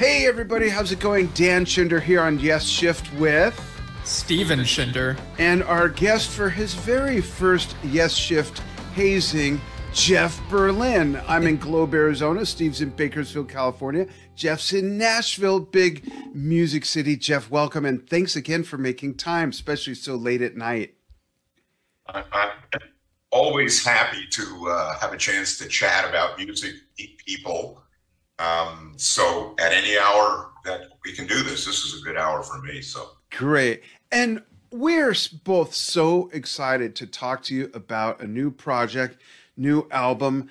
Hey, everybody, how's it going? Dan Schinder here on Yes Shift with Steven Schinder. And our guest for his very first Yes Shift hazing, Jeff Berlin. I'm in Globe, Arizona. Steve's in Bakersfield, California. Jeff's in Nashville, big music city. Jeff, welcome and thanks again for making time, especially so late at night. I'm always happy to uh, have a chance to chat about music people um, so at any hour that we can do this, this is a good hour for me. So great. And we're both so excited to talk to you about a new project, new album.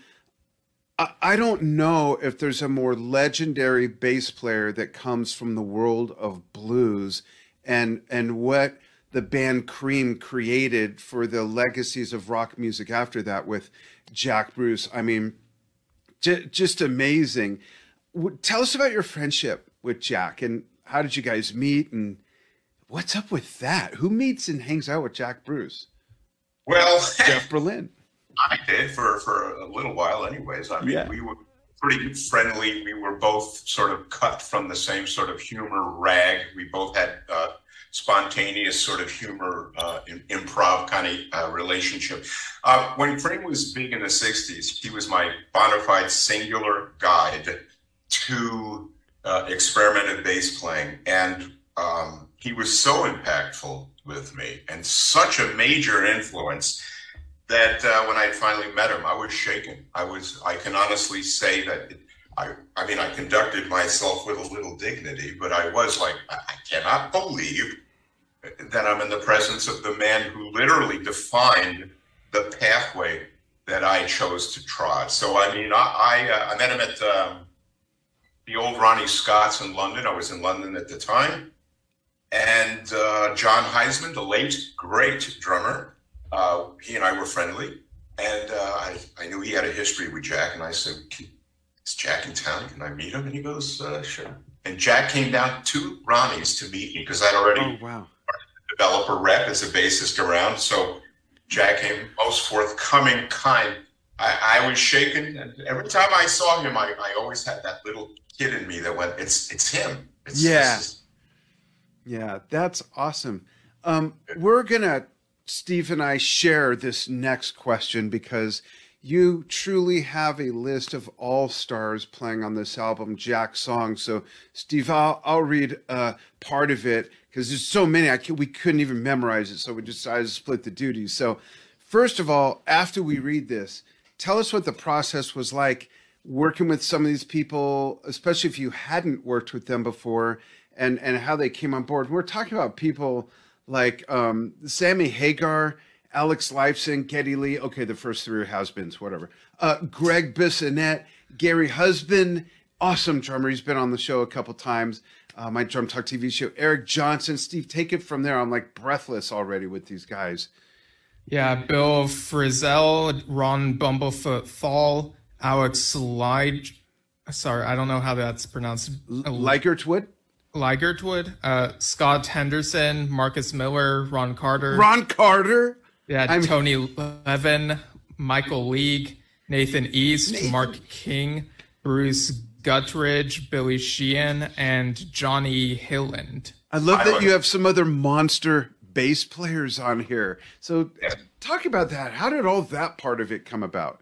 I, don't know if there's a more legendary bass player that comes from the world of blues and and what the band Cream created for the legacies of rock music after that with Jack Bruce. I mean, j- just amazing tell us about your friendship with Jack and how did you guys meet and what's up with that? Who meets and hangs out with Jack Bruce? Well, Jeff Berlin. I did for for a little while, anyways. I mean, yeah. we were pretty friendly. We were both sort of cut from the same sort of humor rag. We both had uh, spontaneous sort of humor, uh, improv kind of uh, relationship. Uh, when Cream was big in the '60s, he was my bona fide singular guide to uh, experimental bass playing, and um, he was so impactful with me and such a major influence that uh, when I finally met him, I was shaken. I was. I can honestly say that. It, I, I mean, I conducted myself with a little dignity, but I was like, I cannot believe that I'm in the presence of the man who literally defined the pathway that I chose to trot. So, I mean, I I, uh, I met him at um, the old Ronnie Scott's in London. I was in London at the time. And uh, Jon Hiseman, the late great drummer, uh, he and I were friendly. And uh, I, I knew he had a history with Jack. And I said, Is Jack in town? Can I meet him? And he goes, uh, Sure. And Jack came down to Ronnie's to meet me because I'd already oh, wow. developed a rep as a bassist around. So Jack came most forthcoming, kind. I, I was shaken. And every time I saw him, I, I always had that little kid in me that went, "It's it's him." It's, yeah, yeah, that's awesome. Um, we're gonna Steve and I share this next question because you truly have a list of all stars playing on this album, Jack song. So, Steve, I'll, I'll read uh, part of it because there's so many. I can, we couldn't even memorize it, so we decided to split the duties. So, first of all, after we read this, tell us what the process was like working with some of these people, especially if you hadn't worked with them before, and and how they came on board. We're talking about people like um, Sammy Hagar, Alex Lifeson, Geddy Lee. Okay, the first three are has-beens, whatever. Uh, Gregg Bissonette, Gary Husband, awesome drummer. He's been on the show a couple times. Uh, my Drum Talk TV show. Eric Johnson, Steve, take it from there. I'm like breathless already with these guys. Yeah, Bill Frisell, Ron Bumblefoot Thal, Alex Slide. Sorry, I don't know how that's pronounced. Ligertwood? Ligertwood. Uh, Scott Henderson, Marcus Miller, Ron Carter. Ron Carter? Yeah, I'm... Tony Levin, Michael League, Nathan East, Nathan. Mark King, Bruce Guttridge, Billy Sheehan, and Johnny Hiland. I love that you have some other monster bass players on here. So, talk about that. How did all that part of it come about?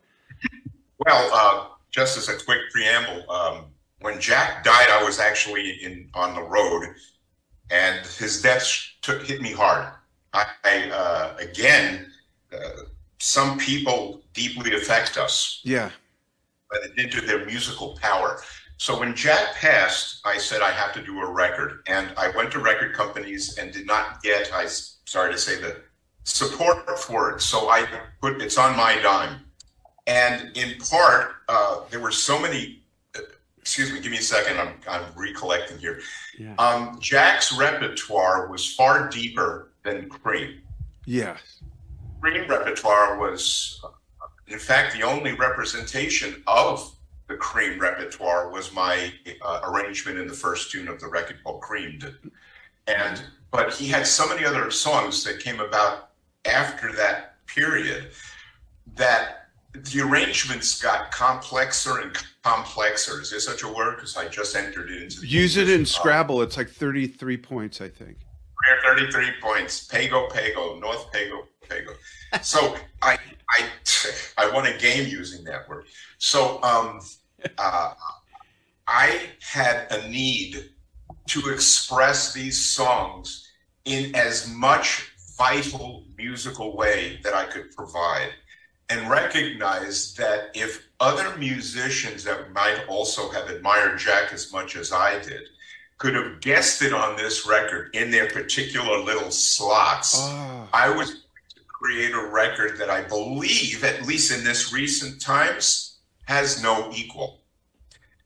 Well, uh, just as a quick preamble, um, when Jack died, I was actually in on the road, and his death took hit me hard. I, I uh, again, uh, some people deeply affect us. Yeah, but into their musical power. So when Jack passed, I said I have to do a record, and I went to record companies and did not get. I sorry to say the support for it. So I put it's on my dime. And in part, uh, there were so many. Uh, excuse me, give me a second. I'm, I'm recollecting here. Yeah. Um, Jack's repertoire was far deeper than Cream. Yes. Cream repertoire was, in fact, the only representation of the Cream repertoire was my uh, arrangement in the first tune of the record called Creamed. And but he had so many other songs that came about after that period that the arrangements got complexer and complexer. is there such a word? Because I just entered it into. Use it in Scrabble. It's like thirty-three points, I think. 33 points. Pago, Pago, North Pago, Pago. So I, I, I won a game using that word. So um, uh, I had a need to express these songs in as much vital musical way that I could provide and recognize that if other musicians that might also have admired Jack as much as I did could have guessed it on this record in their particular little slots, oh. I was create a record that I believe, at least in this recent times, has no equal.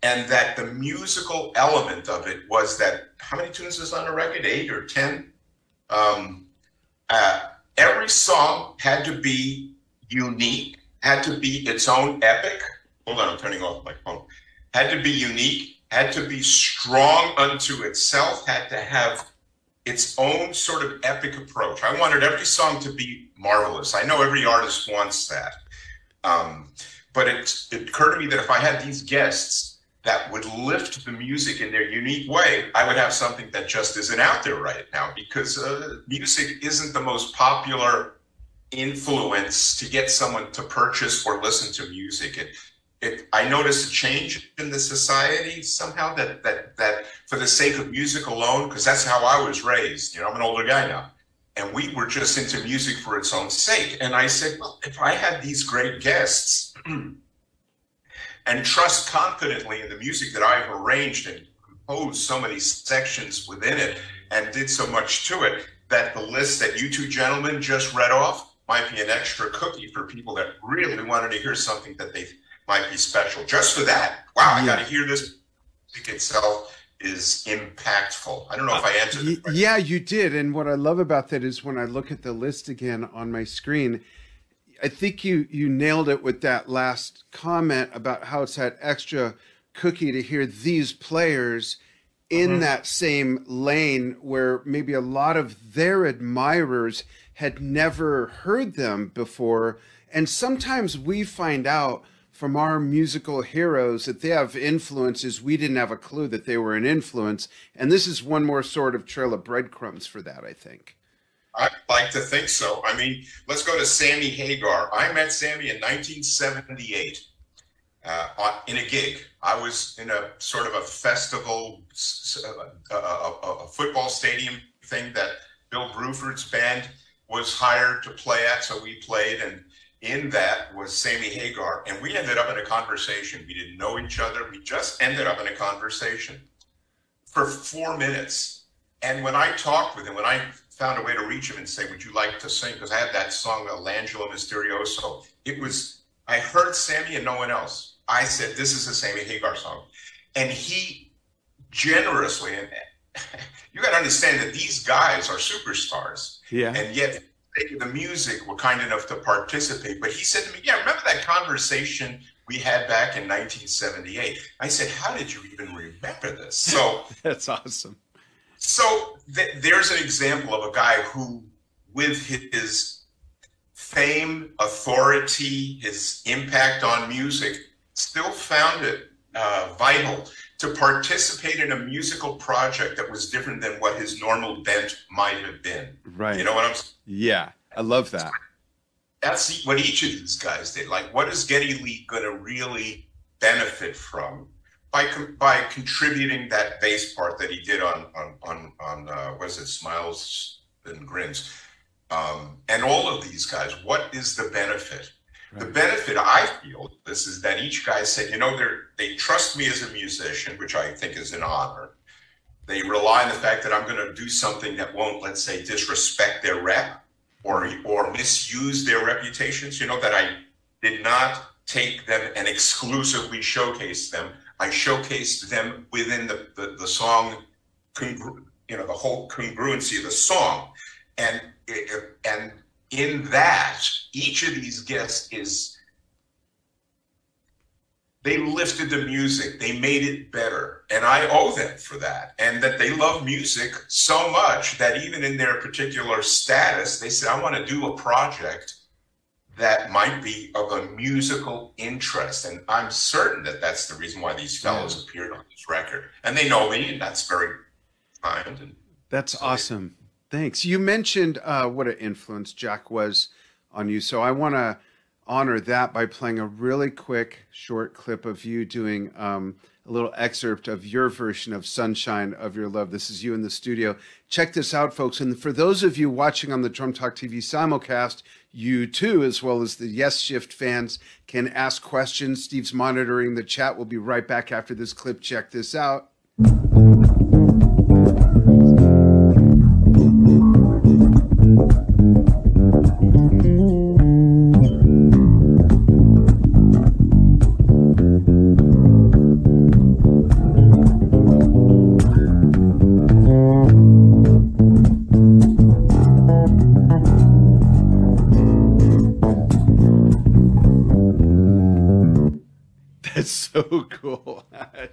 And that the musical element of it was that how many tunes is on a record? Eight or ten? Um, uh, every song had to be unique, had to be its own epic. Hold on, I'm turning off my phone. Had to be unique, had to be strong unto itself, had to have its own sort of epic approach. I wanted every song to be marvelous. I know every artist wants that. Um, but it, it occurred to me that if I had these guests that would lift the music in their unique way, I would have something that just isn't out there right now because uh, music isn't the most popular influence to get someone to purchase or listen to music. It, I noticed a change in the society somehow that that that for the sake of music alone, because that's how I was raised. You know, I'm an older guy now, and we were just into music for its own sake. And I said, well, if I had these great guests and trust confidently in the music that I've arranged and composed so many sections within it and did so much to it, that the list that you two gentlemen just read off might be an extra cookie for people that really wanted to hear something that they might be special. Just for that, wow, I got to hear this. Music itself is impactful. I don't know if I answered. Uh, yeah, you did. And what I love about that is when I look at the list again on my screen, I think you you nailed it with that last comment about how it's that extra cookie to hear these players in mm-hmm. that same lane where maybe a lot of their admirers had never heard them before. And sometimes we find out from our musical heroes that they have influences we didn't have a clue that they were an influence. And this is one more sort of trail of breadcrumbs for that i think. I'd like to think so. I mean let's go to sammy hagar. I met sammy in 1978 uh, in a gig. I was in a sort of a festival a, uh, uh, uh, a, a football stadium thing that bill bruford's band was hired to play at so we played. And in that was Sammy Hagar, and we ended up in a conversation. We didn't know each other. We just ended up in a conversation for four minutes. And when I talked with him, when I found a way to reach him and say, "Would you like to sing?" Because I had that song, "L'Angelo Misterioso." It was I heard Sammy and no one else. I said, "This is a Sammy Hagar song," and he generously and you got to understand that these guys are superstars. Yeah. And yet the music were kind enough to participate. But he said to me, Yeah, remember that conversation we had back in 1978? I said, How did you even remember this? So that's awesome. So th- there's an example of a guy who, with his fame, authority, his impact on music, still found it uh, vital to participate in a musical project that was different than what his normal bent might have been. Right. You know what I'm saying? Yeah, I love that. That's what each of these guys did. Like, what is Geddy Lee going to really benefit from by by contributing that bass part that he did on on on on uh, what is it, Smiles and Grins, um, and all of these guys? What is the benefit? The benefit I feel this is that each guy said, you know, they trust me as a musician, which I think is an honor. They rely on the fact that I'm going to do something that won't, let's say, disrespect their rep or or misuse their reputations. You know that I did not take them and exclusively showcase them. I showcased them within the the, the song, congru- you know, the whole congruency of the song, and and in that, each of these guests is they lifted the music, they made it better, and I owe them for that. And that they love music so much that even in their particular status, they said, I want to do a project that might be of a musical interest. And I'm certain that that's the reason why these fellows appeared on this record. And they know me, and that's very kind. And that's so awesome. Thanks. You mentioned uh, what an influence Jack was on you. So I want to honor that by playing a really quick, short clip of you doing um, a little excerpt of your version of Sunshine of Your Love. This is you in the studio. Check this out, folks. And for those of you watching on the Drum Talk TV simulcast, you too, as well as the Yes Shift fans, can ask questions. Steve's monitoring the chat. We'll be right back after this clip. Check this out.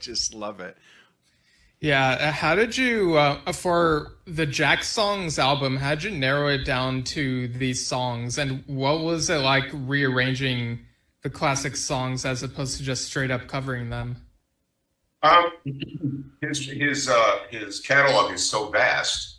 Just love it. Yeah, uh, how did you uh, for the Jack Songs album? How did you narrow it down to these songs, and what was it like rearranging the classic songs as opposed to just straight up covering them? Um, his his uh, his catalog is so vast.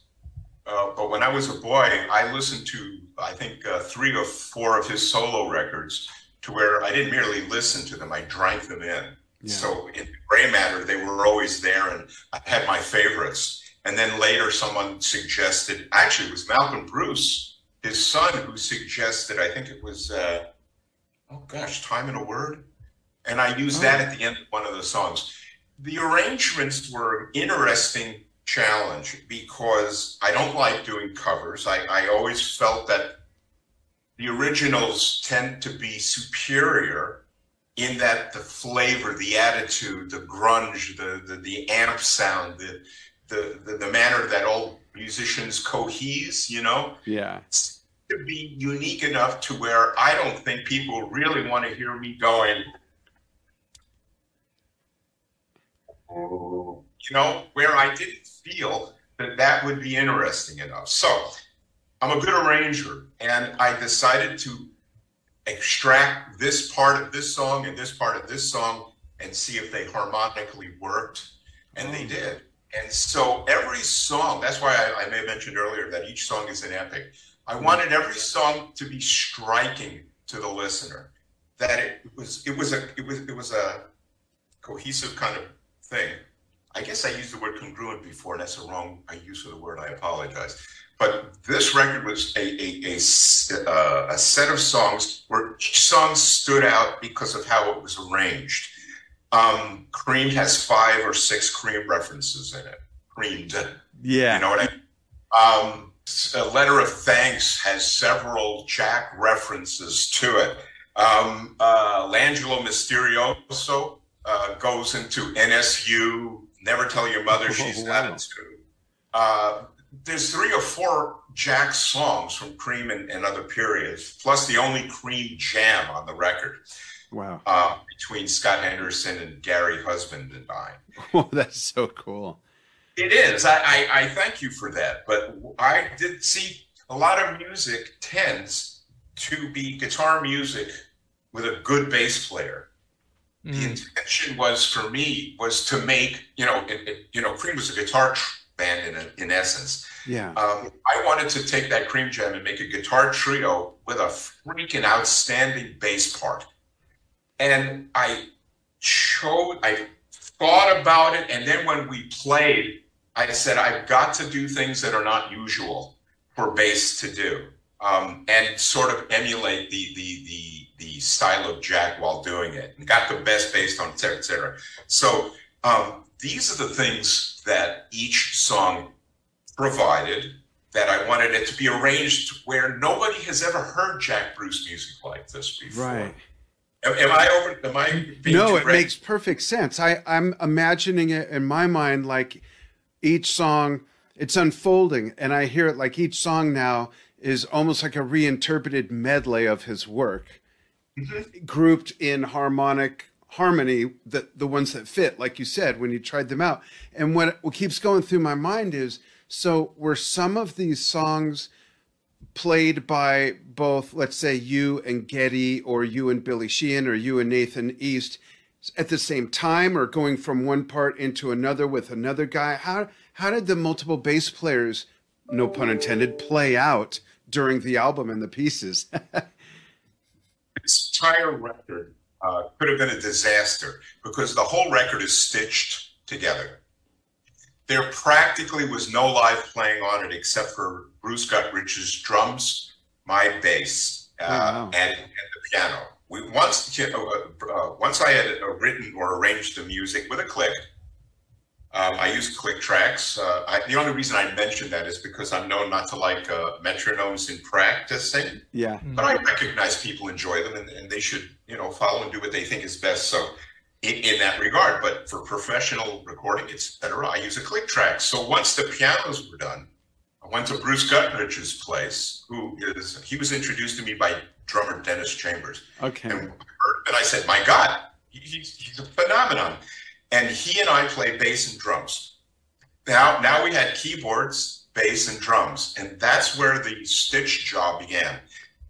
Uh, but when I was a boy, I listened to I think uh, three or four of his solo records to where I didn't merely listen to them, I drank them in. Yeah. So in gray matter, they were always there, and I had my favorites. And then later, someone suggested, actually, it was Malcolm Bruce, his son, who suggested, I think it was, uh, oh gosh, Time in a Word. And I used oh. that at the end of one of the songs. The arrangements were an interesting challenge because I don't like doing covers. I, I always felt that the originals tend to be superior in that the flavor, the attitude, the grunge, the the, the amp sound, the, the, the the manner that all musicians cohese, you know, yeah, to be unique enough to where I don't think people really want to hear me going. You know, where I didn't feel that that would be interesting enough. So I'm a good arranger, and I decided to extract this part of this song and this part of this song and see if they harmonically worked, and they oh. did. And so every song, that's why I, I may have mentioned earlier that each song is an epic. I mm. wanted every song to be striking to the listener. That it was it was a it was it was a cohesive kind of thing. I guess I used the word congruent before, and that's the wrong use of the word. I apologize. But this record was a, a, a, uh, a, set of songs where each song stood out because of how it was arranged. Um, Cream has five or six Cream references in it. Creamed. Yeah. You know what I mean? Um, a letter of thanks has several Jack references to it. Um, uh, L'Angelo Misterioso uh, goes into NSU, Never Tell Your Mother She's oh, wow. Uh, there's three or four Jack songs from Cream and, and, other periods, plus the only Cream jam on the record. Wow. Uh, between Scott Henderson and Gary Husband and I. Oh, that's so cool. It is. I, I, I thank you for that. But I did see a lot of music tends to be guitar music with a good bass player. Mm. The intention was for me was to make you know it, it, you know Cream was a guitar tr- band in, in essence. Yeah. Um, I wanted to take that cream jam and make a guitar trio with a freaking outstanding bass part. And I chose, I thought about it. And then when we played, I said, I've got to do things that are not usual for bass to do. Um, and sort of emulate the, the, the, the style of Jack while doing it and got the best bass on, et cetera, et cetera. So um, these are the things that each song provided that I wanted it to be arranged where nobody has ever heard Jack Bruce music like this before. Right. Am, am I over? Am I? no, it makes perfect sense. I I'm imagining it in my mind like each song it's unfolding, and I hear it like each song now is almost like a reinterpreted medley of his work, mm-hmm. grouped in harmonic harmony that the ones that fit like you said when you tried them out and what what keeps going through my mind is so were some of these songs played by both, let's say, you and Geddy, or you and Billy Sheehan, or you and Nathan East at the same time, or going from one part into another with another guy? How how did the multiple bass players, no pun intended, play out during the album and the pieces? this entire record uh, could have been a disaster because the whole record is stitched together. There practically was no live playing on it except for Bruce Guttrich's drums, my bass, uh, oh, wow. and, and, the piano. We once uh, uh, once I had written or arranged the music with a click. Um, I use click tracks. Uh, I, the only reason I mention that is because I'm known not to like uh, metronomes in practicing. Yeah. But I recognize people enjoy them and, and, they should, you know, follow and do what they think is best. So in, in, that regard, but for professional recording, it's better. I use a click track. So once the pianos were done, I went to Bruce Guttrich's place, who is, he was introduced to me by drummer Dennis Chambers. Okay. And, and I said, my God, he's, he's a phenomenon. And he and I played bass and drums. Now, now we had keyboards, bass, and drums. And that's where the stitch job began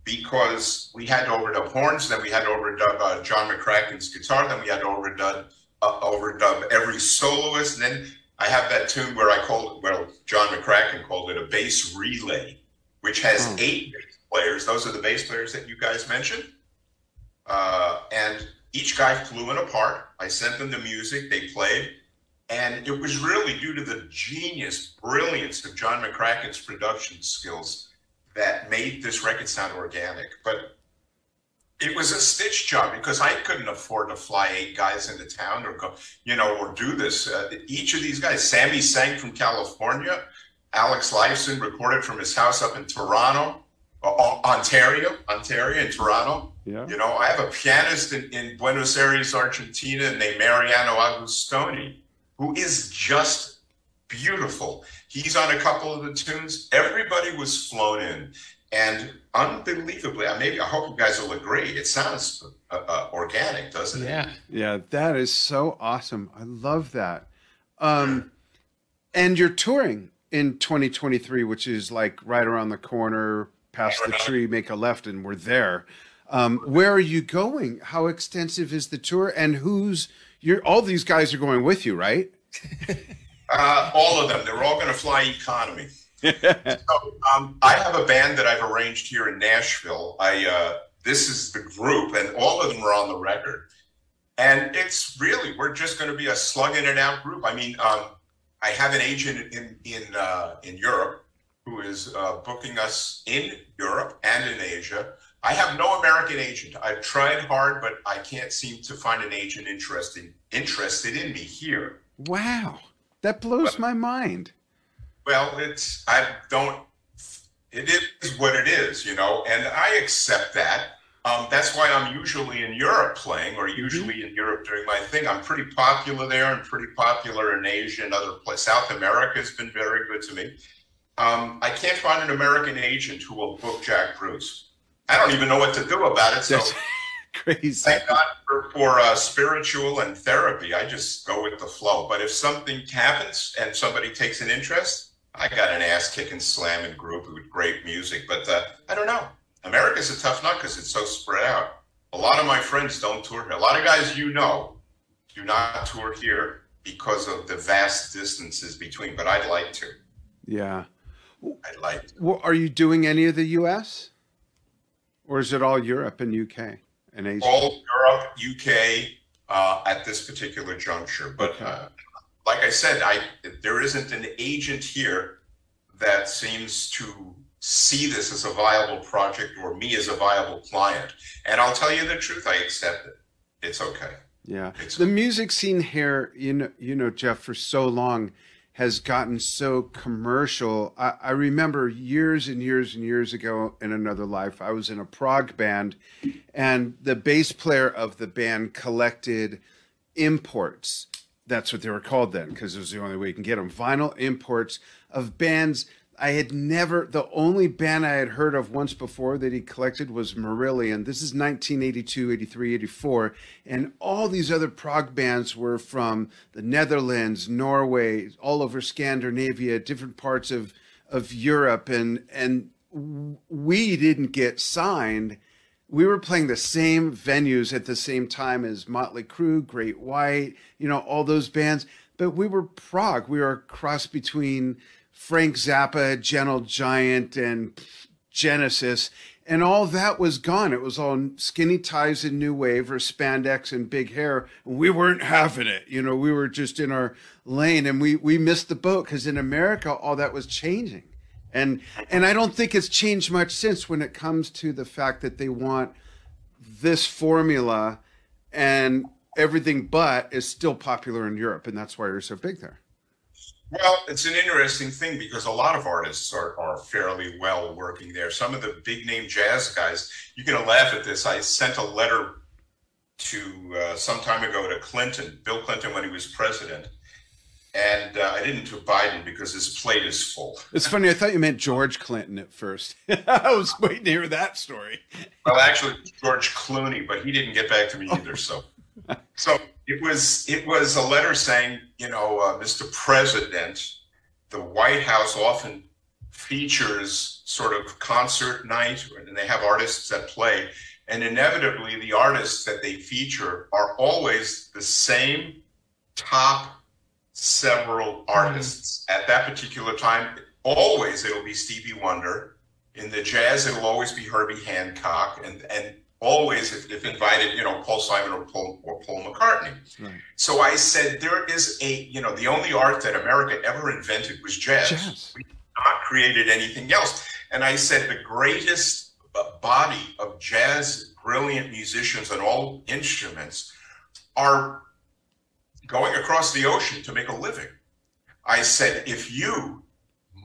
because we had to overdub horns, then we had to overdub uh, John McCracken's guitar, then we had to overdub, uh, overdub every soloist. And then I have that tune where I called it, well, John McCracken called it a bass relay, which has hmm. eight players. Those are the bass players that you guys mentioned. Uh, and each guy flew in a part. I sent them the music, they played. And it was really due to the genius, brilliance of John McCracken's production skills that made this record sound organic. But it was a stitch job because I couldn't afford to fly eight guys into town or go, you know, or do this. Uh, each of these guys, Sammy sang from California, Alex Lifeson recorded from his house up in Toronto, uh, Ontario, Ontario, and Toronto. Yeah. You know, I have a pianist in, in Buenos Aires, Argentina, named Mariano Agustoni, who is just beautiful. He's on a couple of the tunes. Everybody was flown in. And unbelievably, maybe I hope you guys will agree. It sounds uh, uh, organic, doesn't it? Yeah, yeah, that is so awesome. I love that. Um, and you're touring in 2023, which is like right around the corner, past the tree, make a left, and we're there. Um, where are you going? How extensive is the tour? And who's you're all these guys are going with you, right? Uh, all of them. They're all going to fly economy. so, um, I have a band that I've arranged here in Nashville. I uh, this is the group, and all of them are on the record. And it's really we're just going to be a slug in and out group. I mean, um, I have an agent in in uh, in Europe who is uh, booking us in Europe and in Asia. I have no American agent. I've tried hard, but I can't seem to find an agent interested interested in me here. Wow. That blows but, my mind. Well, it's I don't. It is what it is, you know, and I accept that. Um, that's why I'm usually in Europe playing, or usually mm-hmm. in Europe doing my thing. I'm pretty popular there, and pretty popular in Asia and other places. South America has been very good to me. Um, I can't find an American agent who will book Jack Bruce. I don't even know what to do about it. So. That's- crazy. Thank God for, for uh, spiritual and therapy. I just go with the flow. But if something happens and somebody takes an interest, I got an ass kicking slamming group with great music. But uh, I don't know. America's a tough nut because it's so spread out. A lot of my friends don't tour here. A lot of guys you know do not tour here because of the vast distances between. But I'd like to. Yeah. I'd like to. Well, are you doing any of the U.S. or is it all Europe and UK? and Asia? All Europe, UK uh, at this particular juncture. But okay. uh, like I said, I there isn't an agent here that seems to see this as a viable project or me as a viable client. And I'll tell you the truth, I accept it. It's okay. Yeah. It's the music scene here, you know, you know, Jeff, for so long has gotten so commercial. I, I, remember years and years and years ago in another life, I was in a prog band, and the bass player of the band collected imports. That's what they were called then, because it was the only way you can get them. Vinyl imports of bands I had never, the only band I had heard of once before that he collected was Marillion. This is 1982, 83, 84. And all these other prog bands were from the Netherlands, Norway, all over Scandinavia, different parts of, of Europe. And, and we didn't get signed. We were playing the same venues at the same time as Motley Crue, Great White, you know, all those bands. But we were prog. We were a cross between Frank Zappa, Gentle Giant, and Genesis. And all that was gone. It was all skinny ties and new wave or spandex and big hair. We weren't having it. You know, we were just in our lane and we, we missed the boat because in America, all that was changing. And and I don't think it's changed much since when it comes to the fact that they want this formula and everything but is still popular in Europe, and that's why you're so big there. Well, it's an interesting thing because a lot of artists are, are fairly well working there. Some of the big name jazz guys, you're going to laugh at this. I sent a letter to uh, some time ago to Clinton, Bill Clinton, when he was president and uh, I didn't to Biden because his plate is full. It's funny. I thought you meant George Clinton at first. I was waiting to hear that story. Well, actually, George Clooney, but he didn't get back to me either. So, so it was it was a letter saying, you know, uh, Mr. President, the White House often features sort of concert night, and they have artists that play, and inevitably the artists that they feature are always the same top several artists mm-hmm. at that particular time. Always it'll be Stevie Wonder. In the jazz, it'll always be Herbie Hancock, and and always if, if invited, you know, Paul Simon or Paul or Paul McCartney. Right. So I said there is a you know the only art that America ever invented was jazz. jazz. We not created anything else. And I said the greatest body of jazz brilliant musicians on all instruments are going across the ocean to make a living. I said, if you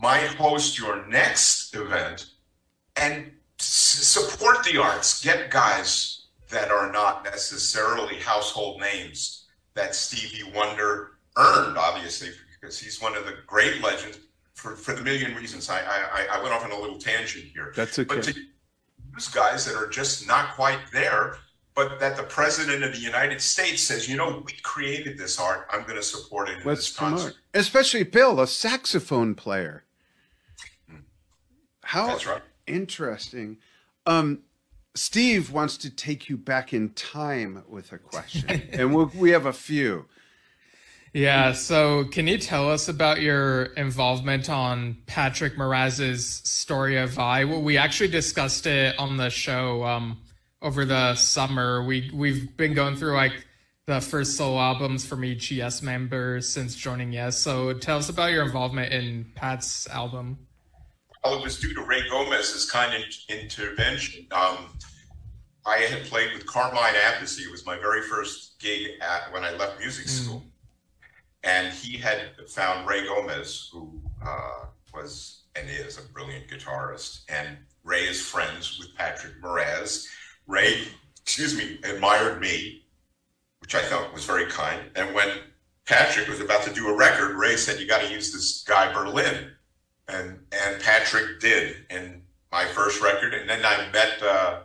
might host your next event and support the arts, get guys that are not necessarily household names that Stevie Wonder earned, obviously, because he's one of the great legends for, for the million reasons. I, I, I went off on a little tangent here. That's okay. But to use guys that are just not quite there but that the president of the United States says, you know, we created this art. I'm going to support it. Let's promote, especially Bill, a saxophone player. Hmm. How right. Interesting. Um, Steve wants to take you back in time with a question, and we'll, we have a few. Yeah. So, can you tell us about your involvement on Patrick Moraz's Story of I? Well, we actually discussed it on the show. Um, over the summer. We we've been going through like the first solo albums from each Yes member since joining Yes. So tell us about your involvement in Pat's album. Well, it was due to Ray Gomez's kind of intervention. Um, I had played with Carmine Appice. It was my very first gig at when I left music hmm. school, mm. and he had found Ray Gomez, who uh, was and is a brilliant guitarist, and Ray is friends with Patrick Moraz Ray, excuse me, admired me, which I thought was very kind. And when Patrick was about to do a record, Ray said, "You got to use this guy Berlin," and and Patrick did in my first record. And then I met uh,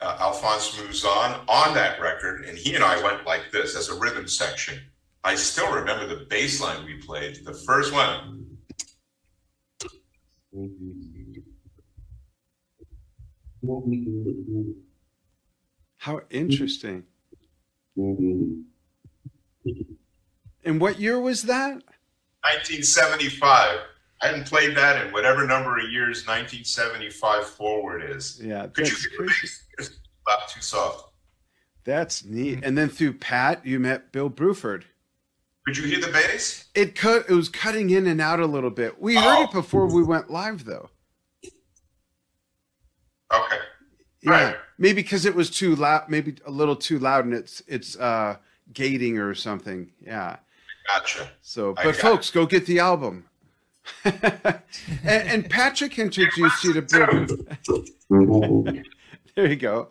uh, Alphonse Mouzon on that record, and he and I went like this as a rhythm section. I still remember the bass line we played, the first one. How interesting. And what year was that? 1975. I hadn't played that in whatever number of years 1975 forward is. Yeah, could you it's about too soft. That's neat. And then through Pat, you met Bill Bruford. Could you hear the bass? It cut. It was cutting in and out a little bit. We heard oh. it before we went live, though. Okay. Yeah. Right maybe because it was too loud, maybe a little too loud, and it's it's uh, gating or something. Yeah. Gotcha. So, but folks, go get the album. and, and, Patrick introduced you to Bill. there you go.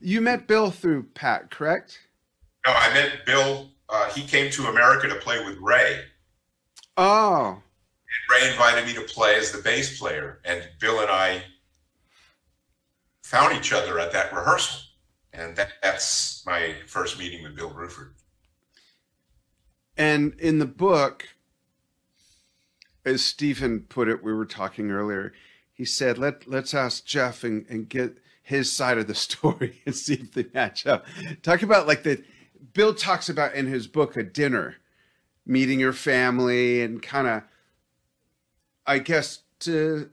You met Bill through Pat, correct? No, I met Bill. Uh, he came to America to play with Ray. Oh. And Ray invited me to play as the bass player, and Bill and I found each other at that rehearsal. And that, that's my first meeting with Bill Bruford. And in the book, as Stephen put it, we were talking earlier, he said, "Let let's ask Jeff and, and get his side of the story and see if they match up." Talk about like the Bill talks about in his book a dinner, meeting your family and kind of, I guess to.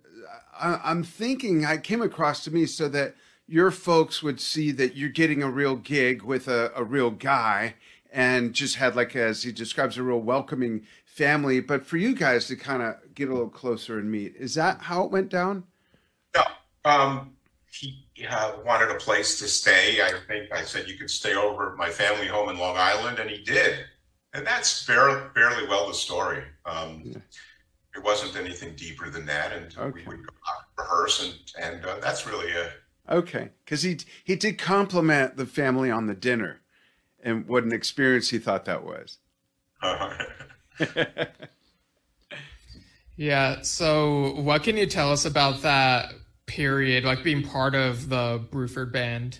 I, I'm thinking I came across to me so that your folks would see that you're getting a real gig with a, a real guy and just had like as he describes a real welcoming family but for you guys to kind of get a little closer and meet is that how it went down no um, he uh, wanted a place to stay i think i said you could stay over at my family home in long island and he did and that's fairly, fairly well the story um, yeah. it wasn't anything deeper than that and okay. we would rehearse and, and uh, that's really a Okay, because he he did compliment the family on the dinner, and what an experience he thought that was. yeah. So, what can you tell us about that period, like being part of the Bruford band?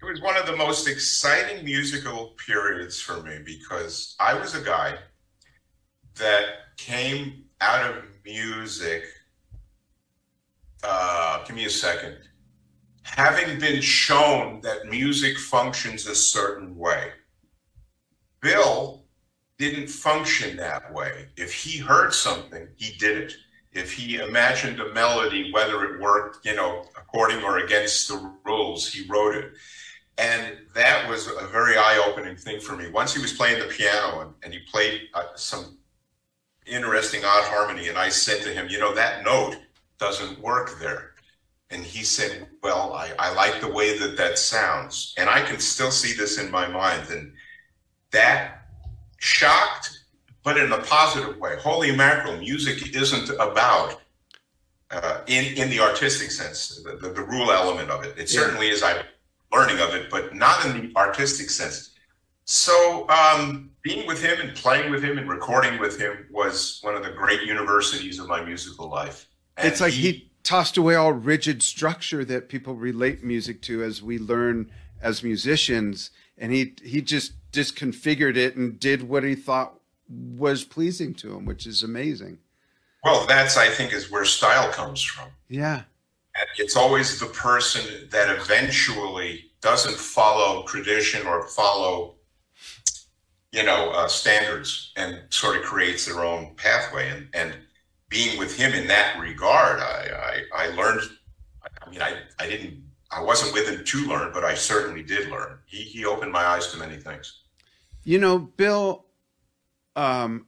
It was one of the most exciting musical periods for me because I was a guy that came out of music uh, give me a second. Having been shown that music functions a certain way, Bill didn't function that way. If he heard something, he did it. If he imagined a melody, whether it worked, you know, according or against the rules, he wrote it. And that was a very eye opening thing for me. Once he was playing the piano and, and he played uh, some interesting odd harmony, and I said to him, you know, that note doesn't work there. And he said, Well, I, I like the way that that sounds. And I can still see this in my mind. And that shocked, but in a positive way. Holy mackerel, music isn't about, uh, in, in the artistic sense, the, the, the, rule element of it. It certainly is, I'm learning of it, but not in the artistic sense. So, um, being with him and playing with him and recording with him was one of the great universities of my musical life. And it's like he, he tossed away all rigid structure that people relate music to as we learn as musicians and he he just disconfigured it and did what he thought was pleasing to him which is amazing well that's i think is where style comes from yeah it's always the person that eventually doesn't follow tradition or follow you know uh, standards and sort of creates their own pathway and and being with him in that regard, I, I, I learned. I mean, I, I didn't, I wasn't with him to learn, but I certainly did learn. He, he opened my eyes to many things. You know, Bill, um,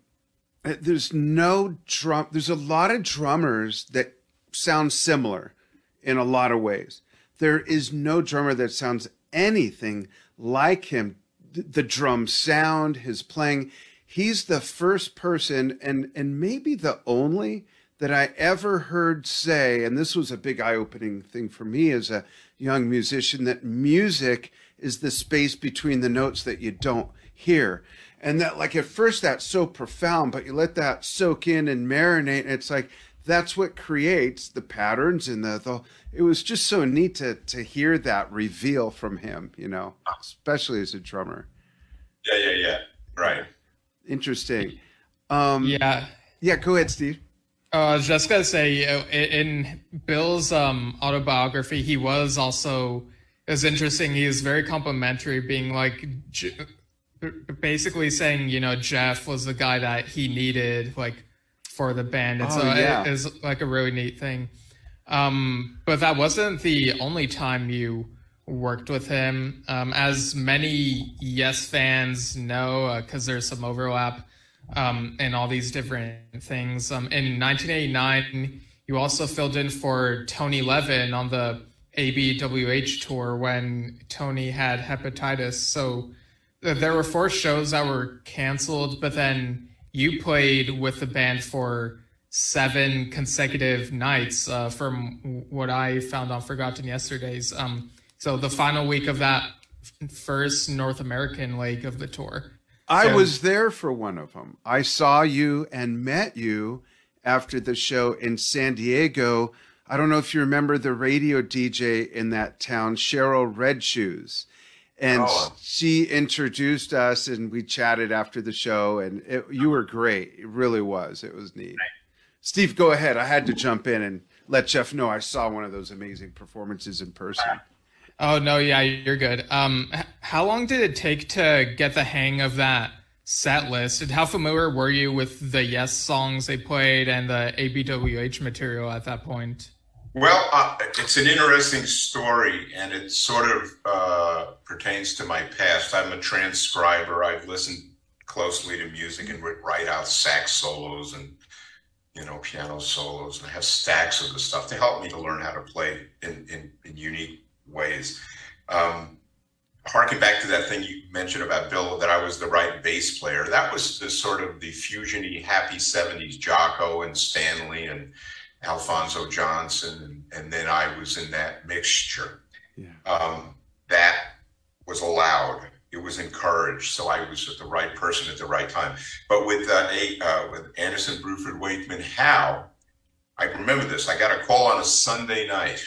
there's no drum. There's a lot of drummers that sound similar in a lot of ways. There is no drummer that sounds anything like him. The drum sound, his playing he's the first person and and maybe the only that I ever heard say, and this was a big eye opening thing for me as a young musician, that music is the space between the notes that you don't hear. And that, like, at first that's so profound, but you let that soak in and marinate, and it's like that's what creates the patterns and the, the it was just so neat to to hear that reveal from him, you know, especially as a drummer. Yeah, yeah, yeah. Right. Interesting. Um, yeah. Yeah, go ahead, Steve. Uh, I was just gonna say, in Bill's um, autobiography, he was also it was interesting. He was very complimentary, being like, basically saying, you know, Jeff was the guy that he needed, like, for the band, and oh, so yeah. it is like a really neat thing. Um, but that wasn't the only time you worked with him. Um, as many Yes fans know, because uh, there's some overlap um, in all these different things. Um, in 1989, you also filled in for Tony Levin on the ABWH tour when Tony had hepatitis. So there were four shows that were canceled, but then you played with the band for seven consecutive nights uh, from what I found on Forgotten Yesterdays. Um, so the final week of that first North American leg of the tour. I was there for one of them. I saw you and met you after the show in San Diego. I don't know if you remember the radio DJ in that town, Cheryl Red Shoes. And oh. she introduced us and we chatted after the show and it, you were great. It really was. It was neat. Steve, go ahead. I had to jump in and let Jeff know I saw one of those amazing performances in person. Oh no, yeah, you're good. Um, how long did it take to get the hang of that set list? And how familiar were you with the Yes songs they played and the ABWH material at that point? Well, uh, it's an interesting story, and it sort of uh, pertains to my past. I'm a transcriber. I've listened closely to music and write out sax solos and you know piano solos, and I have stacks of the stuff to help me to learn how to play in in, in unique ways. Um, harking back to that thing you mentioned about Bill, that I was the right bass player. That was the sort of the fusiony, happy '70s Jaco and Stanley and Alphonso Johnson, and, and then I was in that mixture. Yeah. Um, that was allowed. It was encouraged. So I was at the right person at the right time. But with uh, a, uh, with Anderson, Bruford, Wakeman, Howe, I remember this. I got a call on a Sunday night,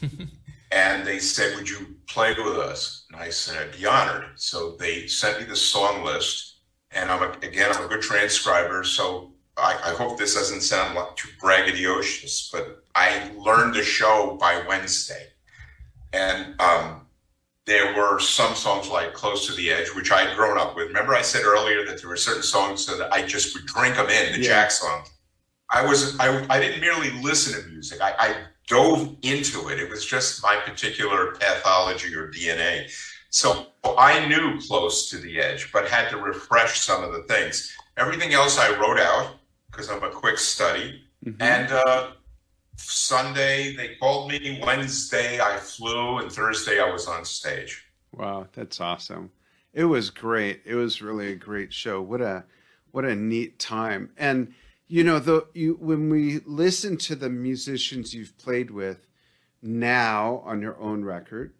and they said, "Would you play with us?" And I said, "I'd be honored." So they sent me the song list, and I'm a, again, I'm a good transcriber, so I, I, hope this doesn't sound like too braggadocious, but I learned the show by Wednesday. And um, there were some songs like Close to the Edge, which I had grown up with. Remember, I said earlier that there were certain songs that I just would drink them in, the yeah. Jack songs. I was I, I didn't merely listen to music. I, I dove into it. It was just my particular pathology or DNA. So I knew close to the edge, but had to refresh some of the things. Everything else I wrote out because I'm a quick study. Mm-hmm. And uh, Sunday they called me. Wednesday I flew, and Thursday I was on stage. Wow, that's awesome! It was great. It was really a great show. What a what a neat time. And you know, the you when we listen to the musicians you've played with now on your own record,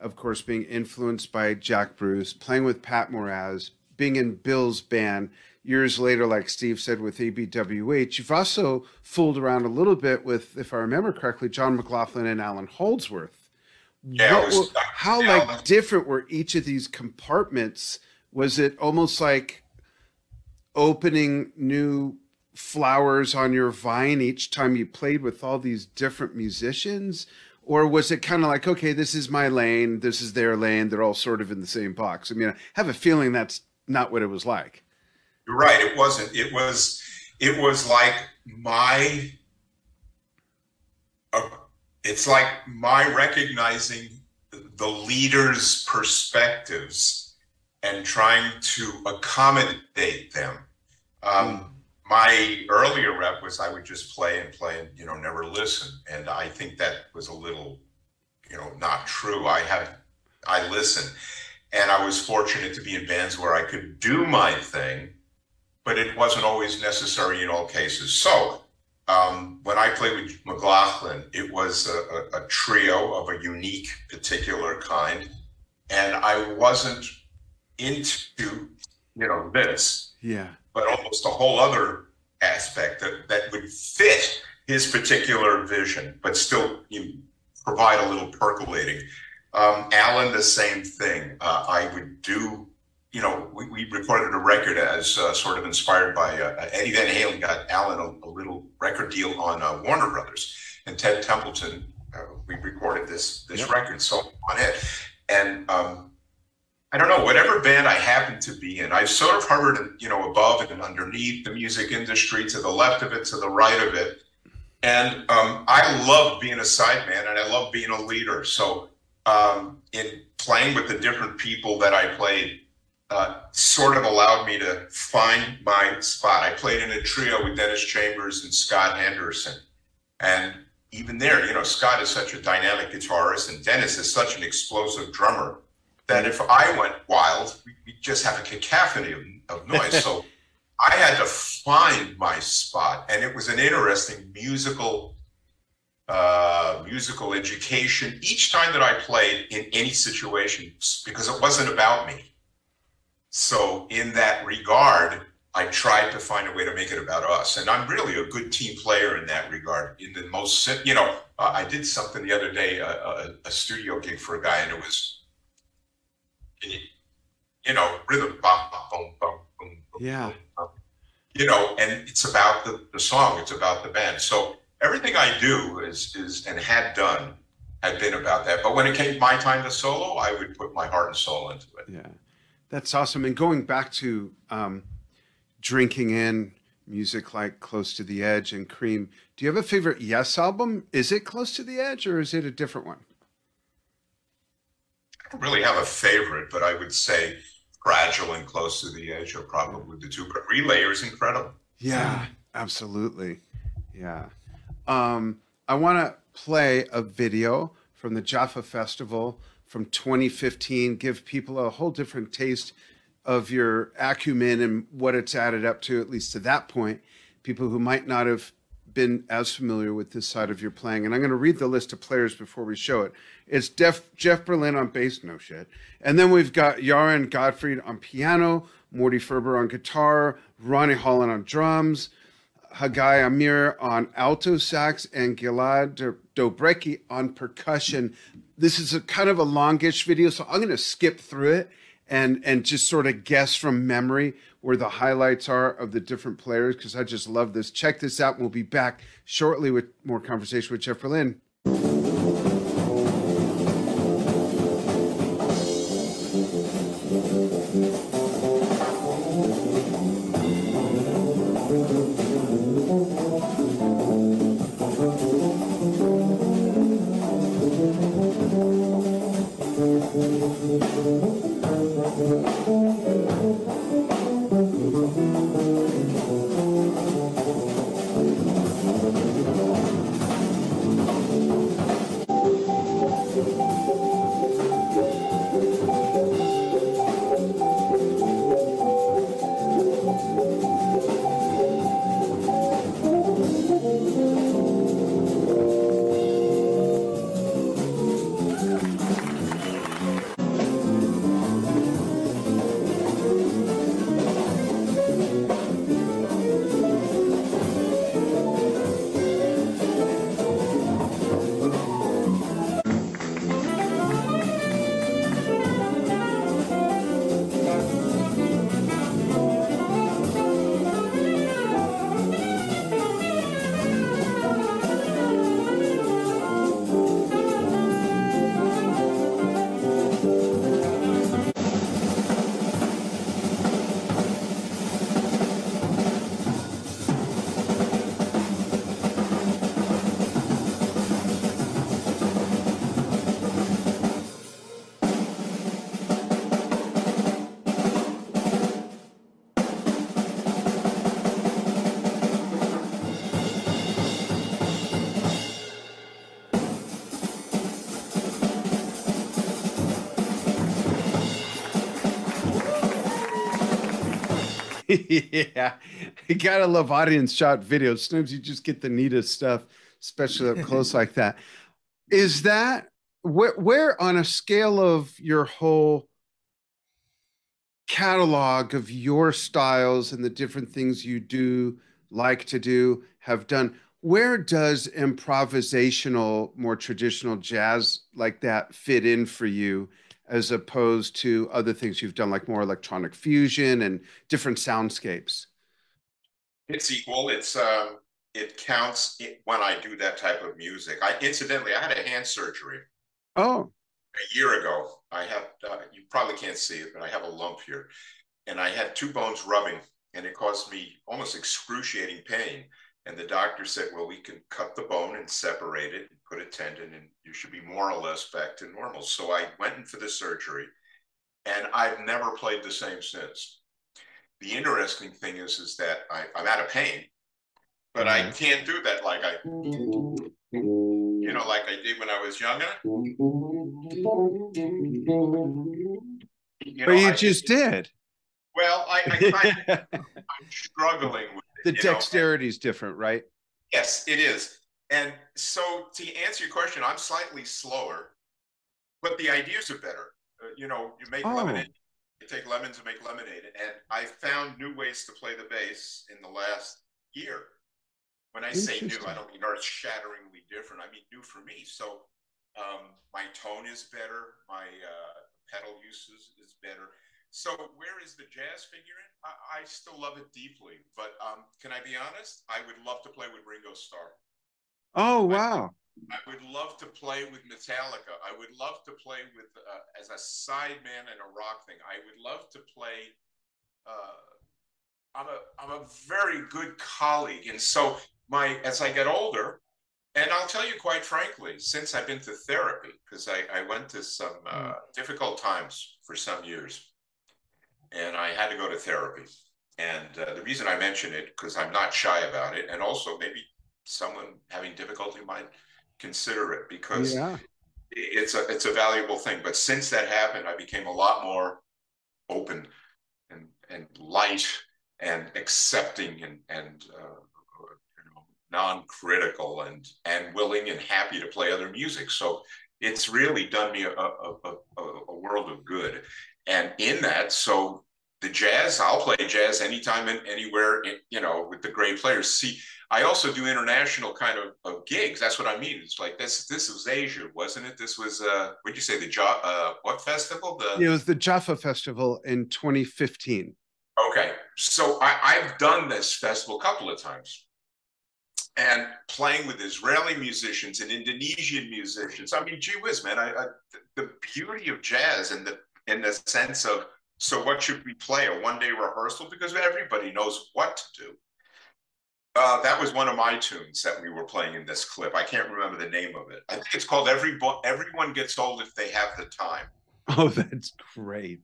of course, being influenced by Jack Bruce, playing with Pat Moraz, being in Bill's band years later, like Steve said with ABWH, you've also fooled around a little bit with, if I remember correctly, John McLaughlin and Allan Holdsworth. Yeah, was, how like different were each of these compartments? Was it almost like opening new flowers on your vine each time you played with all these different musicians? Or was it kind of like, okay, this is my lane, this is their lane, they're all sort of in the same box? I mean, I have a feeling that's not what it was like. You're right. It wasn't. It was. It was like my. Uh, it's like my recognizing the leaders' perspectives and trying to accommodate them. Um, my earlier rep was I would just play and play and you know never listen, and I think that was a little, you know, not true. I have I listen, and I was fortunate to be in bands where I could do my thing but it wasn't always necessary in all cases. So um, when I played with McLaughlin, it was a, a, a, trio of a unique, particular kind, and I wasn't into you know this, yeah, but almost a whole other aspect that that would fit his particular vision, but still you provide a little percolating. Um, Allan, the same thing. Uh, I would do you know, we, we recorded a record as uh, sort of inspired by uh, Eddie Van Halen got Allan a, a little record deal on uh, Warner Brothers, and Ted Templeman. Uh, we recorded this this yep. record, so on it, and um, I don't know whatever band I happened to be in. I sort of hovered, you know, above and underneath the music industry, to the left of it, to the right of it, and um, I love being a sideman and I love being a leader. So um, in playing with the different people that I played uh, sort of allowed me to find my spot. I played in a trio with Dennis Chambers and Scott Henderson. And even there, you know, Scott is such a dynamic guitarist and Dennis is such an explosive drummer that if I went wild, we just have a cacophony of, of noise. so I had to find my spot. And it was an interesting musical uh, musical education each time that I played in any situation because it wasn't about me. So, in that regard, I tried to find a way to make it about us. And I'm really a good team player in that regard. In the most, you know, uh, I did something the other day, a, a, a, studio gig for a guy, and it was, you know, rhythm, bum, bum, bum, yeah. you know, and it's about the, the song, it's about the band. So everything I do is is and had done had been about that. But when it came my time to solo, I would put my heart and soul into it. Yeah, that's awesome. And going back to um, drinking in music like Close to the Edge and Cream, do you have a favorite Yes album? Is it Close to the Edge or is it a different one? I don't really have a favorite, but I would say Fragile and Close to the Edge are probably the two. But Relayer is incredible. Yeah, absolutely. Yeah. Um, I want to play a video from the Jaffa Festival from 2015, give people a whole different taste of your acumen and what it's added up to, at least to that point. People who might not have been as familiar with this side of your playing. And I'm going to read the list of players before we show it. It's Jeff, Jeff Berlin on bass, no shit. And then we've got Yaron Gottfried on piano, Morty Ferber on guitar, Ronnie Holland on drums, Hagai Amir on alto sax, and Gilad Dobrecki on percussion. This is a kind of a longish video, so I'm going to skip through it and and just sort of guess from memory where the highlights are of the different players because I just love this. Check this out. We'll be back shortly with more conversation with Jeff Berlin. Yeah, you gotta love audience shot videos. Sometimes you just get the neatest stuff, especially up close like that. Is that where, where on a scale of your whole catalog of your styles and the different things you do, like to do, have done? Where does improvisational, more traditional jazz like that fit in for you? As opposed to other things you've done, like more electronic fusion and different soundscapes? It's equal. It's um, it counts when I do that type of music. I incidentally, I had a hand surgery. Oh, a year ago. I have uh, you probably can't see it, but I have a lump here, and I had two bones rubbing, and it caused me almost excruciating pain. And the doctor said, well, we can cut the bone and separate it and put a tendon, and you should be more or less back to normal. So I went in for the surgery, and I've never played the same since. The interesting thing is, is that I, I'm out of pain, but I mm-hmm. can't do that like I, you know, like I did when I was younger. You know, but you I, just did. Well, I, I I'm struggling with the dexterity is different, right? Yes, it is. And so to answer your question, I'm slightly slower, but the ideas are better. Uh, you know, you make oh. lemonade, you take lemons and make lemonade. And I found new ways to play the bass in the last year. When I say new, I don't mean earth shatteringly different. I mean new for me. So um, my tone is better. My uh, pedal use is, is better. So where is the jazz figure in? I, I still love it deeply, but um, can I be honest? I would love to play with Ringo Starr. Oh wow! I, I would love to play with Metallica. I would love to play with uh, as a sideman in a rock thing. I would love to play. Uh, I'm a I'm a very good colleague, and so my as I get older, and I'll tell you quite frankly, since I've been to therapy, because I, I went to some uh, hmm. difficult times for some years, and I had to go to therapy. And uh, the reason I mention it because I'm not shy about it, and also maybe someone having difficulty might consider it because yeah. it's a it's a valuable thing. But since that happened, I became a lot more open and and light and accepting and and uh, non-critical and and willing and happy to play other music. So it's really done me a, a, a, a world of good. And in that, so the jazz, I'll play jazz anytime and anywhere, you know, with the great players. See, I also do international kind of, of gigs. That's what I mean. It's like this. This was Asia, wasn't it? This was uh, what'd you say? The ja- uh, what festival? The it was the Jaffa Festival in 2015. Okay, so I, I've done this festival a couple of times and playing with Israeli musicians and Indonesian musicians. I mean, gee whiz, man! I, I, the beauty of jazz and the in the sense of so what should we play a one day rehearsal because everybody knows what to do. Uh, that was one of my tunes that we were playing in this clip. I can't remember the name of it. I think it's called "Every Bo- Everyone Gets Old If They Have the Time." Oh, that's great.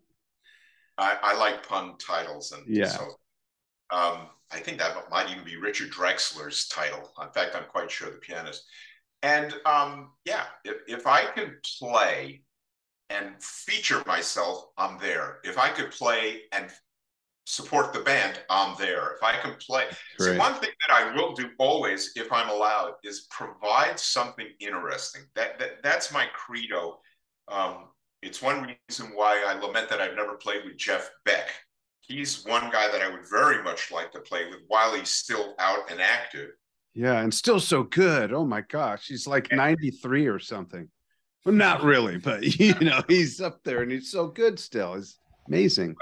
I, I like pun titles, and yeah. So, um, I think that might even be Richard Drexler's title. In fact, I'm quite sure the pianist. And um, yeah, if, if I can play and feature myself, I'm there. If I could play and support the band, I'm there. If I can play, so one thing that I will do always, if I'm allowed, is provide something interesting. That, that that's my credo. Um, it's one reason why I lament that I've never played with Jeff Beck he's one guy that I would very much like to play with while he's still out and active. Yeah, and still so good. Oh my gosh, he's like 93 or something. Not really, but you know, he's up there and he's so good still. It's amazing.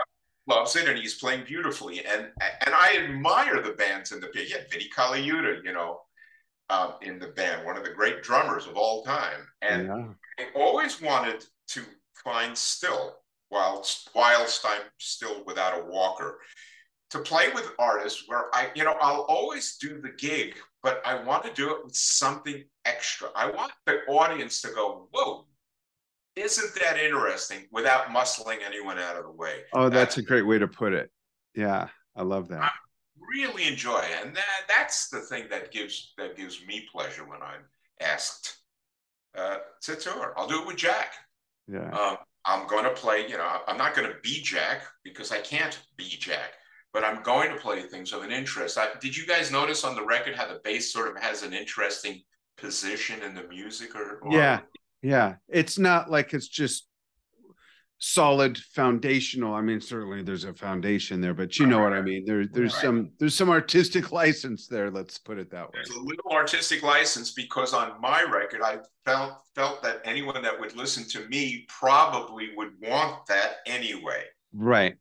Loves it and he's playing beautifully. And and I admire the bands in the band. Yeah, Vinnie Colaiuta, you know, um, in the band, one of the great drummers of all time. And yeah. I always wanted to find still whilst whilst I'm still without a walker. To play with artists where I, you know, I'll always do the gig, but I want to do it with something extra. I want the audience to go, isn't that interesting without muscling anyone out of the way. Oh, that's, that's a great way to put it. Yeah, I love that. I really enjoy it. And that, that's the thing that gives that gives me pleasure when I'm asked uh, to tour. I'll do it with Jack. Yeah. Um, I'm going to play, you know, I'm not going to be Jack because I can't be Jack, but I'm going to play things of an interest. I, did you guys notice on the record how the bass sort of has an interesting position in the music or, or yeah yeah it's not like it's just solid foundational. I mean certainly there's a foundation there but you know what i mean. There, there's right. some there's some artistic license there let's put it that way. There's a little artistic license because on my record i felt felt that anyone that would listen to me probably would want that anyway. Right.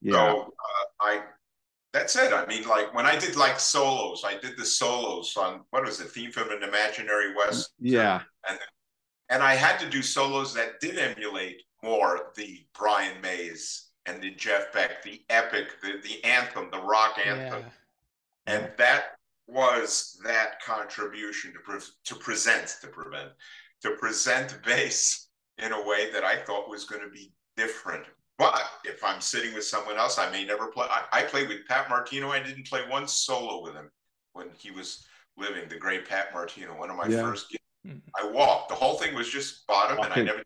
Yeah. So uh, i that's it i mean like when i did like solos i did the solos on what was the theme from an imaginary west? Yeah. And and i had to do solos that did emulate more the Brian Mays and the Jeff Beck, the epic, the, the anthem, the rock anthem. Yeah. And that was that contribution to, pre- to present, to prevent, to present bass in a way that I thought was going to be different. But if I'm sitting with someone else, I may never play. I, I played with Pat Martino. I didn't play one solo with him when he was living, the great Pat Martino, one of my yeah. first gigs. Hmm. I walked. The whole thing was just bottom, and I never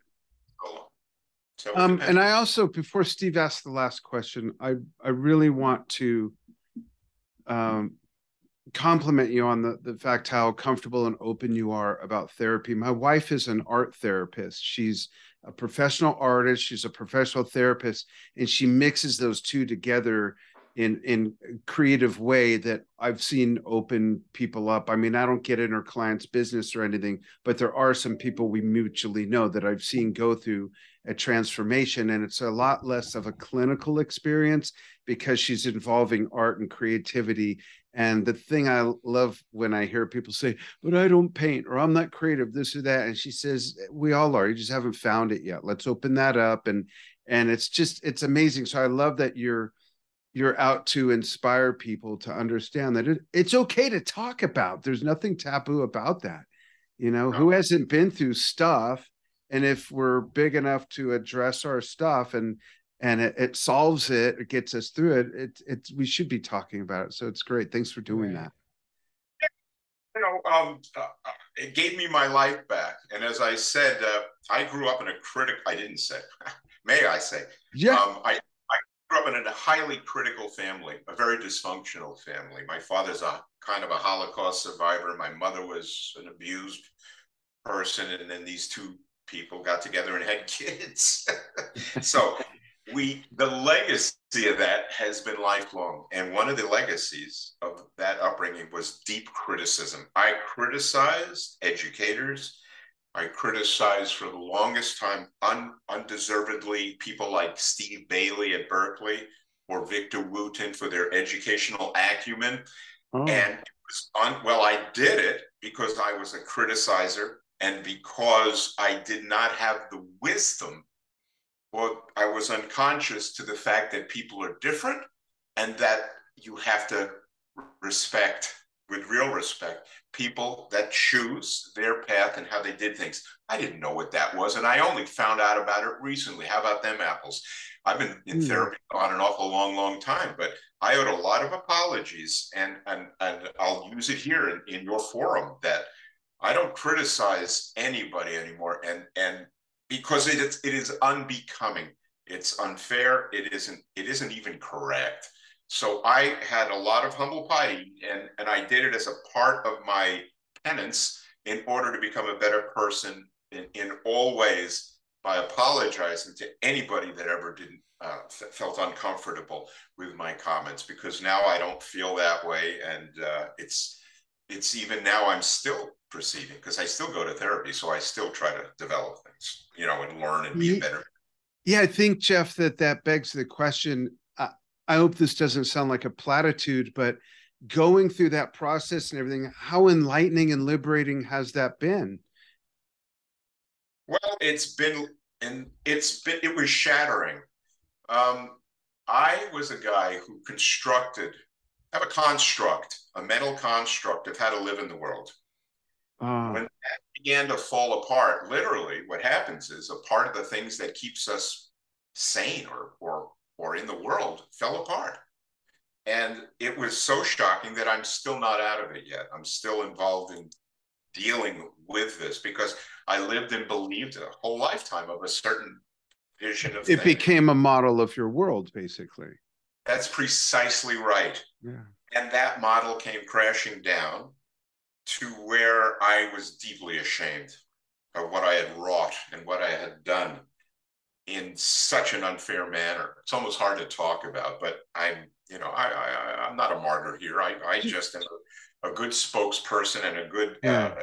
solo. So um, and I also, before Steve asks the last question, I I really want to um, compliment you on the the fact how comfortable and open you are about therapy. My wife is an art therapist. She's a professional artist. She's a professional therapist, and she mixes those two together in in creative way that I've seen open people up. I mean, I don't get in our client's business or anything, but there are some people we mutually know that I've seen go through a transformation and it's a lot less of a clinical experience because she's involving art and creativity and the thing I love when I hear people say, but I don't paint or I'm not creative, this or that. And she says, we all are. You just haven't found it yet. Let's open that up. And and it's just it's amazing. So I love that you're you're out to inspire people to understand that it, it's okay to talk about. There's nothing taboo about that. You know, no. who hasn't been through stuff? And if we're big enough to address our stuff and and it, it solves it, it gets us through it. It it's we should be talking about it. So it's great. Thanks for doing right. that. You know, um, uh, uh, it gave me my life back. And as I said, uh, I grew up in a critic. I didn't say, may I say? Yeah. Um, I I grew up in a highly critical family, a very dysfunctional family. My father's a kind of a Holocaust survivor. My mother was an abused person, and then these two people got together and had kids. so we the legacy of that has been lifelong and one of the legacies of that upbringing was deep criticism i criticized educators i criticized for the longest time un, undeservedly people like steve bailey at Berklee or victor wooten for their educational acumen oh. and it was on well i did it because i was a criticizer and because i did not have the wisdom or I was unconscious to the fact that people are different and that you have to respect, with real respect, people that choose their path and how they did things. I didn't know what that was, and I only found out about it recently. How about them apples? I've been in mm. therapy on and off a long, long time, but I owed a lot of apologies, and and and I'll use it here in, in your forum that I don't criticize anybody anymore, and and because it is, it is unbecoming. It's unfair. It isn't. It isn't even correct. So I had a lot of humble pie, and and I did it as a part of my penance in order to become a better person in, in all ways by apologizing to anybody that ever didn't uh, felt uncomfortable with my comments because now I don't feel that way, and uh, it's it's even now I'm still proceeding because I still go to therapy, so I still try to develop things, you know, and learn and be better. Yeah, I think Jeff that that begs the question. I hope this doesn't sound like a platitude, but going through that process and everything, how enlightening and liberating has that been? Well, it's been and it's been it was shattering. Um, I was a guy who constructed, have a construct, a mental construct of how to live in the world. Uh, when that began to fall apart, literally, what happens is a part of the things that keeps us sane or or or in the world fell apart. And it was so shocking that I'm still not out of it yet. I'm still involved in dealing with this because I lived and believed a whole lifetime of a certain vision of it things. became a model of your world, basically. That's precisely right. Yeah. And that model came crashing down to where I was deeply ashamed of what I had wrought and what I had done in such an unfair manner. It's almost hard to talk about, but I'm, you know, I, I I'm not a martyr here. I, I just am a, a good spokesperson and a good yeah. uh,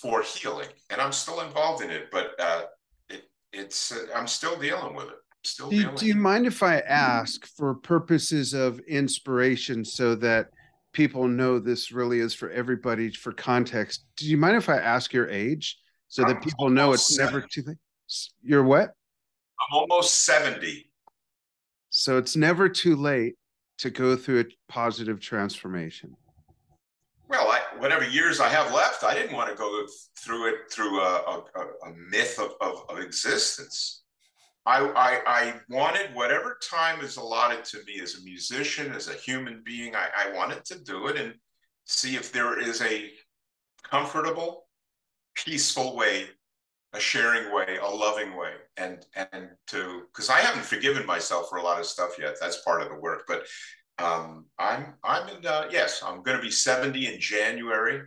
for healing, and I'm still involved in it. But uh, it, it's uh, I'm still dealing with it. Still do, do you mind if I ask for purposes of inspiration so that people know this really is for everybody for context. Do you mind if I ask your age so that people know it's 70. never too late? You're what? I'm almost 70. So it's never too late to go through a positive transformation. Well, I, whatever years I have left, I didn't want to go through it through a, a, a myth of, of, of existence. I, I, I wanted whatever time is allotted to me as a musician, as a human being, I, I wanted to do it and see if there is a comfortable, peaceful way, a sharing way, a loving way, and and to because I haven't forgiven myself for a lot of stuff yet. That's part of the work, but um, I'm I'm in uh, yes, I'm going to be 70 in January.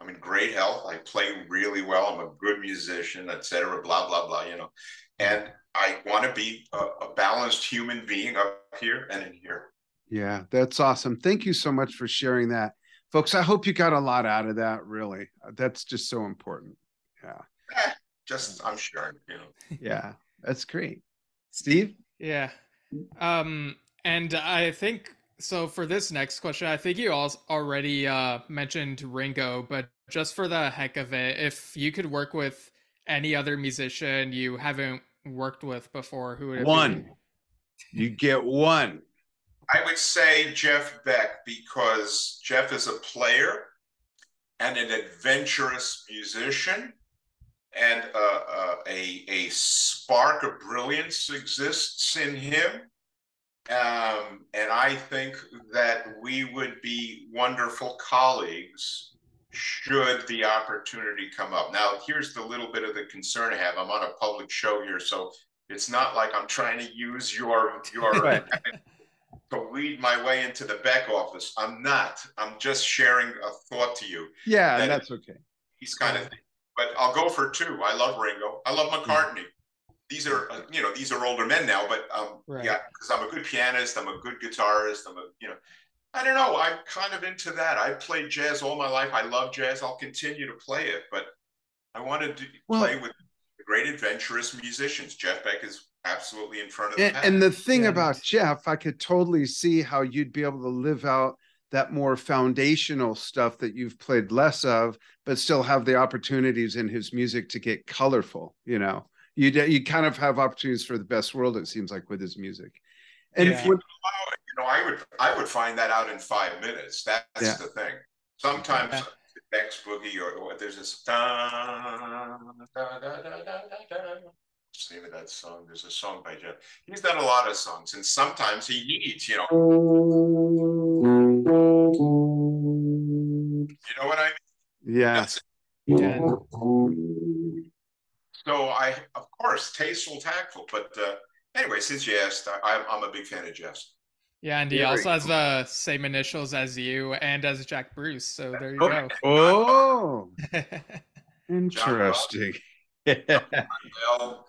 I'm in great health. I play really well. I'm a good musician, etc. Blah blah blah. You know, and I want to be a, a, balanced human being up here and in here. Yeah, that's awesome. Thank you so much for sharing that. Folks, I hope you got a lot out of that, really. That's just so important. Yeah. Eh, just, I'm sure, you know. yeah, that's great. Steve? Yeah. Um, and I think so for this next question, I think you also already uh, mentioned Ringo, but just for the heck of it, if you could work with any other musician you haven't worked with before, who would it one. be? You get one. I would say Jeff Beck because Jeff is a player and an adventurous musician, and uh, uh, a a spark of brilliance exists in him. Um, and I think that we would be wonderful colleagues should the opportunity come up. Now, here's the little bit of the concern I have. I'm on a public show here, so it's not like I'm trying to use your your to lead my way into the back office. I'm not. I'm just sharing a thought to you. Yeah, that that's okay. He's kind of, but I'll go for two. I love Ringo. I love McCartney. These are, uh, you know, these are older men now, but um, right. yeah, because I'm a good pianist. I'm a good guitarist. I'm a, you know, I don't know. I'm kind of into that. I've played jazz all my life. I love jazz. I'll continue to play it, but I wanted to well, play with great adventurous musicians. Jeff Beck is absolutely in front of the and, and the thing yeah. about Jeff, I could totally see how you'd be able to live out that more foundational stuff that you've played less of, but still have the opportunities in his music to get colorful. You know, you you kind of have opportunities for the best world. It seems like with his music. And yeah. you you know, I would I would find that out in five minutes. That's yeah. the thing. Sometimes yeah. next boogie or, or there's this da, da, da, da, da, da. What's the name of that song? There's a song by Jeff. He's done a lot of songs, and sometimes he needs, you know. You know what I mean? Yeah. yeah. So I, of course, tasteful, tactful, but uh, anyway, since you asked, I, I'm a big fan of Jeff's. Yeah, and he Very also has the same initials as you and as Jack Bruce. So there you go. Oh, interesting. well,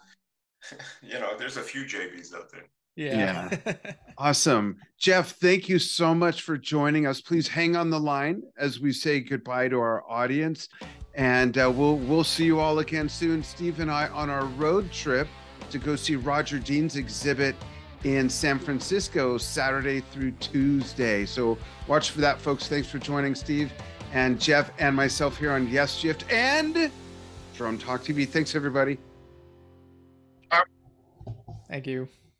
you know, there's a few JBs out there. Yeah. yeah. awesome. Jeff, thank you so much for joining us. Please hang on the line as we say goodbye to our audience. And uh, we'll we'll see you all again soon. Steve and I on our road trip to go see Roger Dean's exhibit in San Francisco Saturday through Tuesday. So watch for that, folks. Thanks for joining Steve and Jeff and myself here on Yes Shift and Drone Talk TV. Thanks, everybody. Thank you.